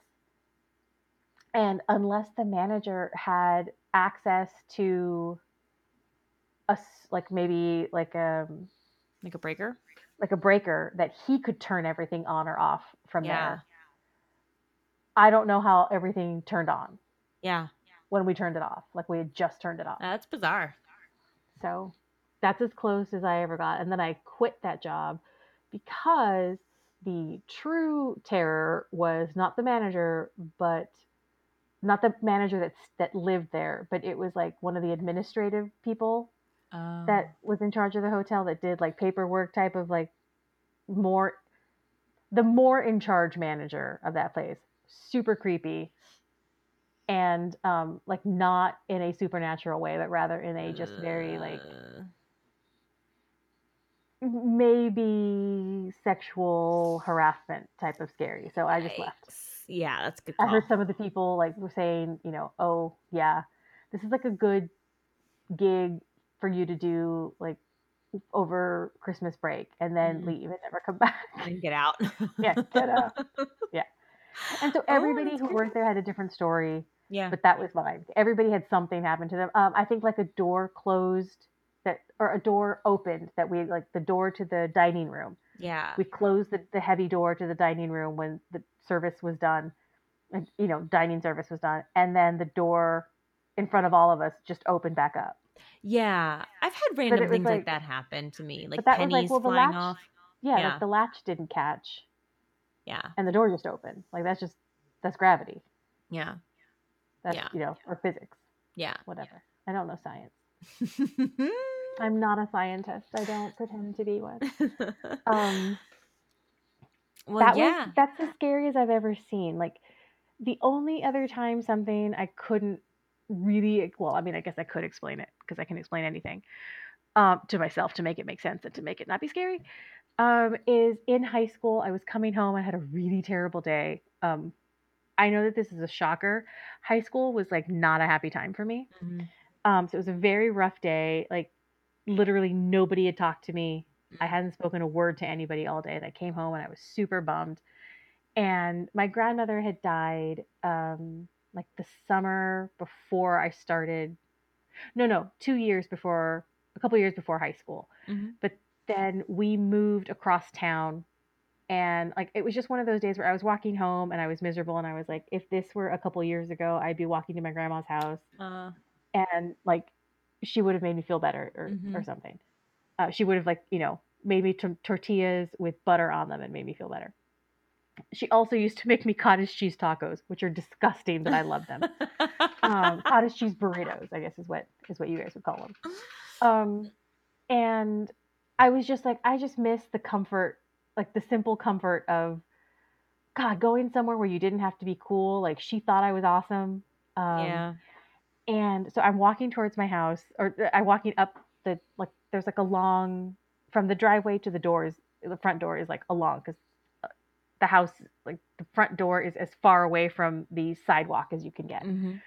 And unless the manager had access to us like maybe like a Like a breaker? like a breaker that he could turn everything on or off from Yeah. there. I don't know how everything turned on Yeah. when we turned it off. Like we had just turned it off. That's bizarre. So that's as close as I ever got. And then I quit that job because the true terror was not the manager, but not the manager that's that lived there, but it was like one of the administrative people Oh. that was in charge of the hotel that did like paperwork type of like more the more in charge manager of that place. Super creepy. And um like not in a supernatural way, but rather in a just very like maybe sexual harassment type of scary. So I just left. Yeah, that's good I heard some of the people like were saying, you know, oh yeah, this is like a good gig for you to do like over Christmas break and then Mhm. leave and never come back. And get out. yeah, get out. Yeah. And so Oh, everybody that's who worked there had a different story, Yeah. but that was mine. Everybody had something happen to them. Um, I think like a door closed that or a door opened that we like the door to the dining room Yeah. we closed the, the heavy door to the dining room when the service was done and you know dining service was done and then the door in front of all of us just opened back up Yeah. I've had random things like, like- that happen to me. Like pennies like well the flying latch off. yeah, Yeah. like the latch didn't catch Yeah. and the door just opened like that's just that's gravity Yeah. that's Yeah. you know or physics Yeah. whatever i don't know science i'm not a scientist i don't pretend to be one um well, that yeah. was that's as scary as I've ever seen. Like the only other time something I couldn't really well, I mean, I guess I could explain it because I can explain anything um, to myself to make it make sense and to make it not be scary. Um, is in high school, I was coming home. I had a really terrible day. Um, I know that this is a shocker. High school was like not a happy time for me. Mhm. Um, so it was a very rough day. Like literally nobody had talked to me. I hadn't spoken a word to anybody all day. And I came home and I was super bummed. And my grandmother had died um, like the summer before I started. No, no, two years before, a couple years before high school. Mhm. But then we moved across town. And like it was just one of those days where I was walking home and I was miserable and I was like, if this were a couple years ago, I'd be walking to my grandma's house Uh, and like she would have made me feel better or, or Mhm. something. Uh, she would have like you know made me t- tortillas with butter on them and made me feel better. She also used to make me cottage cheese tacos, which are disgusting, but I love them. um, cottage cheese burritos, I guess is what is what you guys would call them. Um, and I was just like, I just miss the comfort, like the simple comfort of God going somewhere where you didn't have to be cool. Like she thought I was awesome. Um, yeah. And so I'm walking towards my house, or uh, I'm walking up the like. There's like a long from the driveway to the doors. The front door is like a long because the house, like the front door, is as far away from the sidewalk as you can get. Mhm.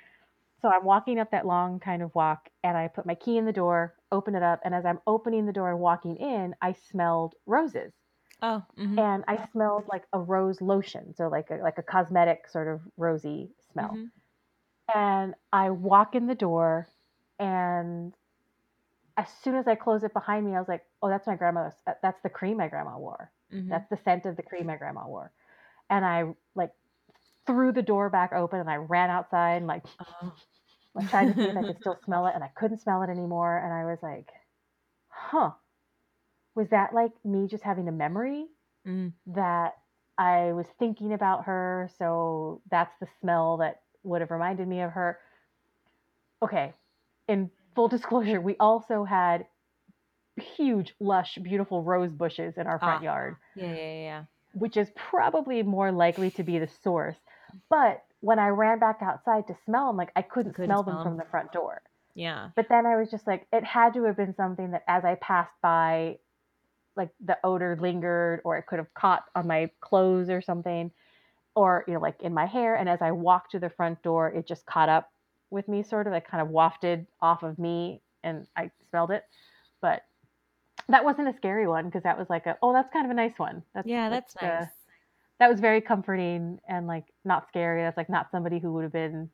So I'm walking up that long kind of walk, and I put my key in the door, open it up, and as I'm opening the door and walking in, I smelled roses, Oh. mhm. and I smelled like a rose lotion, so like a, like a cosmetic sort of rosy smell Mhm. And I walk in the door, and as soon as I close it behind me, I was like, "Oh, that's my grandma's. That's the cream my grandma wore. Mhm. That's the scent of the cream my grandma wore." And I like threw the door back open, and I ran outside and like Oh. I tried to see if I could still smell it, and I couldn't smell it anymore. And I was like, "Huh, was that like me just having a memory Mm. that I was thinking about her, so that's the smell that would have reminded me of her. Okay, in full disclosure, we also had huge, lush, beautiful rose bushes in our front Ah. yard, Yeah, yeah, yeah. which is probably more likely to be the source. But when I ran back outside to smell them, like I couldn't, Couldn't smell smell them 'em. from the front door. Yeah. But then I was just like, it had to have been something that as I passed by, like the odor lingered, or it could have caught on my clothes or something, or, you know, like in my hair. And as I walked to the front door, it just caught up with me, sort of like kind of wafted off of me and I smelled it, but that wasn't a scary one because that was like a oh that's kind of a nice one. That's yeah, that's, uh, nice. that was very comforting and like not scary. That's like not somebody who would have been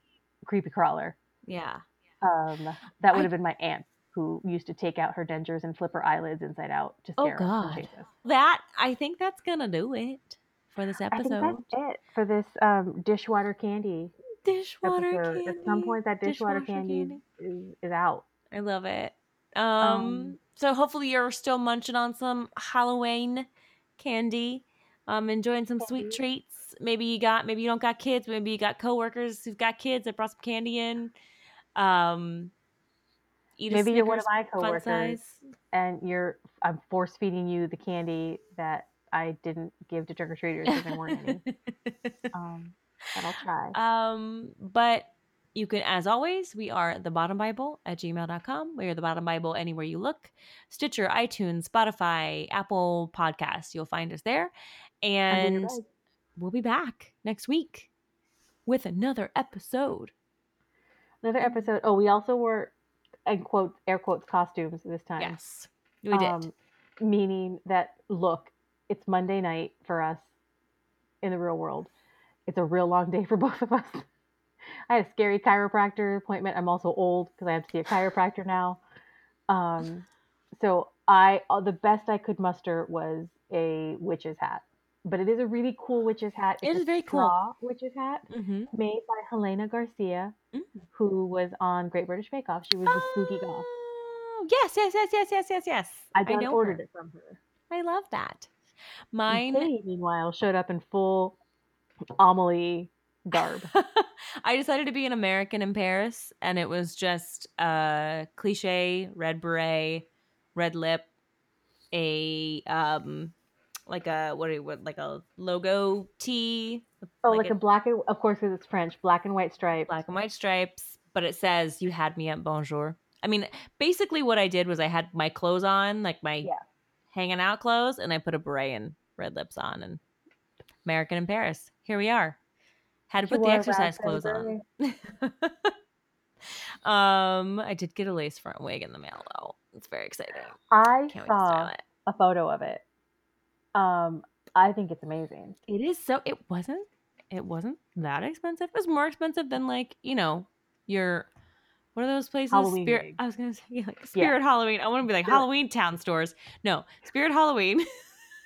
creepy crawler. yeah. Um, that would have been my aunt who used to take out her dentures and flip her eyelids inside out just to Oh, scare and God. That I think that's gonna do it for this I think episode. that's it for this um, dishwater candy Dishwater episode. candy. At some point, that dishwater, candy, Is, is out. I love it. Um, Um, so hopefully you're still munching on some Halloween candy, um, enjoying some sweet treats. Maybe you got, maybe you don't got kids. Maybe you got coworkers who've got kids that brought some candy in. Um, eat Maybe you're one of my coworkers, and you're I'm force feeding you the candy that I didn't give to trick or treaters because there weren't any. Um, but I'll try. Um, but you can, as always, we are the bottom Bible at gmail.com. We are the bottom Bible anywhere you look. Stitcher, iTunes, Spotify, Apple Podcasts. You'll find us there. And we'll be back next week with another episode. Another episode. Oh, we also wore, in quotes, air quotes, costumes this time. Yes, we did. Um, meaning that look, it's Monday night for us in the real world. It's a real long day for both of us. I had a scary chiropractor appointment. I'm also old because I have to see a chiropractor now. Um, so I uh, the best I could muster was a witch's hat, but it is a really cool witch's hat. It It's a very cool. witch's hat mm-hmm. made by Helena Garcia, Mm. who was on Great British Bake Off. She was the spooky goth. Yes, yes, yes, yes, yes, yes, yes. I know ordered her. it from her. I love that. Mine. Katie, meanwhile, showed up in full Amelie garb. I decided to be an American in Paris, and it was just a cliche red beret, red lip, a um, like a what do you what like a logo tee, Oh, Like like, it- a black and of course because it's French, black and white stripe. black and white stripes, but it says "You had me at bonjour." I mean, basically, what I did was I had my clothes on, like my Yeah. Hanging out clothes, and I put a beret and red lips on, and American in Paris. Here we are. Had to put the exercise clothes on. um, I did get a lace front wig in the mail though. It's very exciting. I Can't saw a photo of it. Um, I think it's amazing. It is so. It wasn't. It wasn't that expensive. It was more expensive than like you know your. What are those places? Halloween Spirit. I was gonna say yeah, like Spirit Halloween. I want to be like. Halloween town stores. No, Spirit Halloween.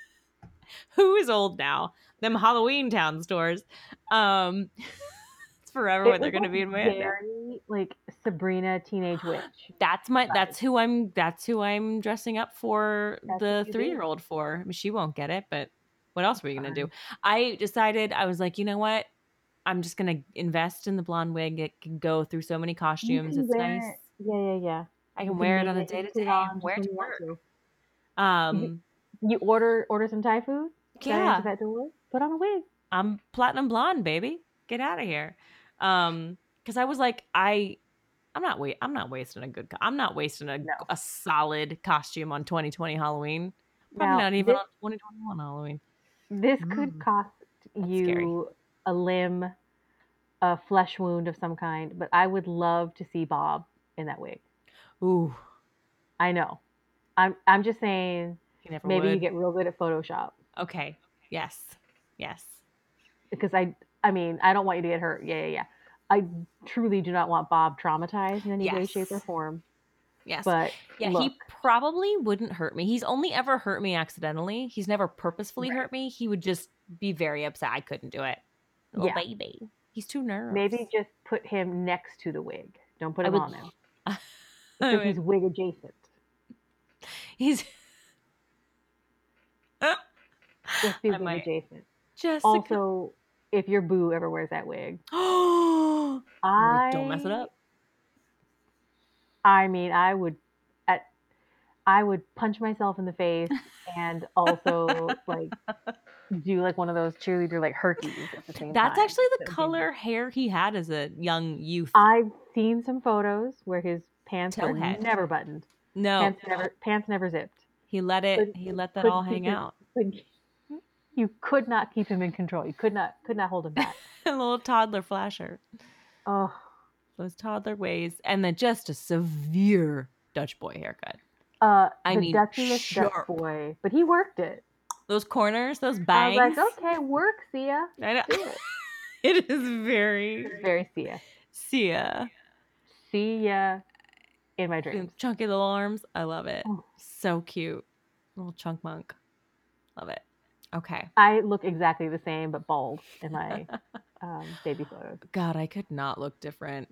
Who is old now? Them Halloween town stores. Um, it's forever what they're gonna be in my head. Very like Sabrina teenage witch. That's my. That's who I'm. That's who I'm dressing up for That's the what you do. three year old for. I mean, she won't get it, but what else were you gonna do? I decided I was like, you know what? I'm just gonna invest in the blonde wig. It can go through so many costumes. It's nice. it. Yeah, yeah, yeah. I You can wear it on a day to day. Wear it to you work. to. Um, You order order some Thai food. Yeah, that door? Put on a wig. I'm platinum blonde, baby. Get out of here. Um, because I was like, I, I'm not wait, I'm not wasting a good, co- I'm not wasting a No. a solid costume on 2020 Halloween. Probably Now, not even this- on 2021 Halloween. This could Mm. cost you scary. A limb, a flesh wound of some kind, but I would love to see Bob in that wig. Ooh, I know. I'm I'm just saying maybe you get real good at Photoshop okay. Yes, yes. because I I mean I don't want you to get hurt. Yeah, yeah, yeah. I truly do not want Bob traumatized in any way, shape, or form. Yes. But yeah, look, he probably wouldn't hurt me. He's only ever hurt me accidentally. He's never purposefully Right. hurt me. He would just be very upset I couldn't do it. Oh, Yeah. baby. He's too nervous. maybe just put him next to the wig. Don't put him would- on him I because would- he's wig adjacent. he's Just be wig might. adjacent. Jessica. Also, if your boo ever wears that wig, Oh, I don't mess it up. I mean, I would, at, I would punch myself in the face and also like do like one of those cheerleader like herkies at the same That's time. actually the be- color hair he had as a young youth. I've seen some photos where his pants were never buttoned, no, pants never pants never zipped. he let it. Couldn't- He let that all hang out. You could not keep him in control. You could not could not hold him back. a little toddler flasher. Oh, Those toddler ways, and then just a severe Dutch boy haircut. Uh, I the mean, Dutchiest Dutch sharp. boy, but he worked it. Those corners, those I bangs. was like, okay, work, Sia. I know. It. it is very It's very Sia. Sia. See ya in my dreams. Chunky little arms. I love it. Oh. So cute. Little chunk monk. Love it. Okay. I look exactly the same, but bald in my um, baby photos. God, I could not look different.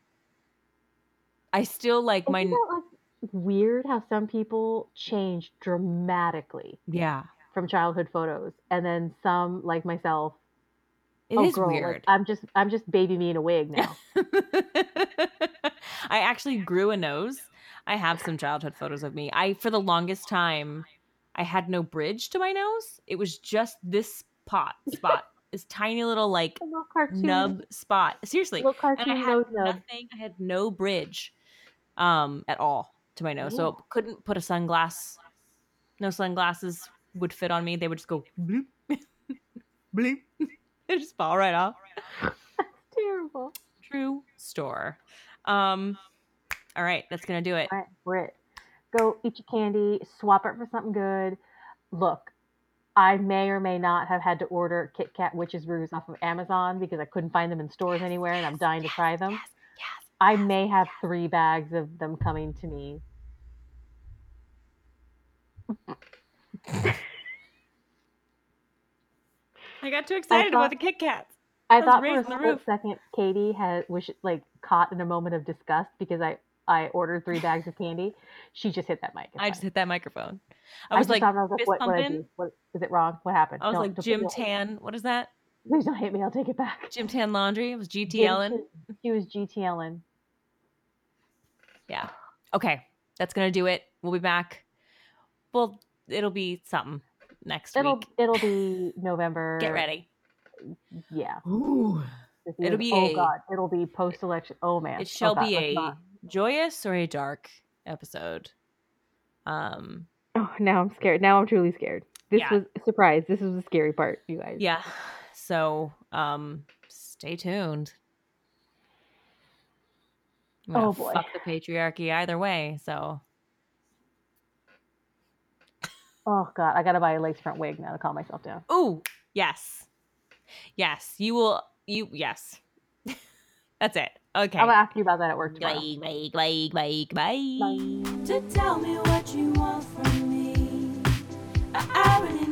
I still like my Isn't that, like, weird how some people change dramatically yeah. From childhood photos, and then some, like myself, It oh is girl, like, weird. I'm just I'm just baby me in a wig now. I actually grew a nose. I have some childhood photos of me. I for the longest time I had no bridge to my nose. It was just this spot spot. this tiny little like little nub spot. Seriously. little And I had nose nub. nothing. I had no bridge um at all to my nose. So Ooh. couldn't put a sunglass. No sunglasses would fit on me. They would just go bloop bloop. They just fall right off. Terrible. True store. Um all right, that's gonna do it. All right, we're it. Go eat your candy, swap it for something good. Look, I may or may not have had to order Kit Kat Witches Brews off of Amazon because I couldn't find them in stores anywhere and I'm dying to try them. Yes, yes. I may have three bags of them coming to me. I got too excited thought- about the Kit Kats. I Those thought for a raised on the split second Katie had was like caught in a moment of disgust because I I ordered three bags of candy. She just hit that mic. I just hit that microphone. I was just like, I was like, what, what I What is it wrong? What happened? I was Don't- like don't Gym Tan. What is that? Please don't hit me. I'll take it back. Gym Tan Laundry. It was Jim GT Ellen. Tan- She was GTLing. Yeah. Okay, that's gonna do it. We'll be back. Well, it'll be something next It'll week. it'll be November. Get ready. Yeah. Ooh. It'll be oh a- god. It'll be post election. Oh man. It shall oh, be let's a not. joyous or a dark episode. Um. Oh, now I'm scared. Now I'm truly scared. This Yeah. was a surprise. This was the scary part, you guys. Yeah. So, um, stay tuned. I'm gonna Oh, boy. Fuck the patriarchy either way. So Oh god, I gotta buy a lace front wig now to calm myself down. Ooh, yes. Yes, you will you yes. That's it. Okay. I'm gonna ask you about that at work tomorrow. Bye, bye, bye, bye, bye. to tell me what you want from me. I, I really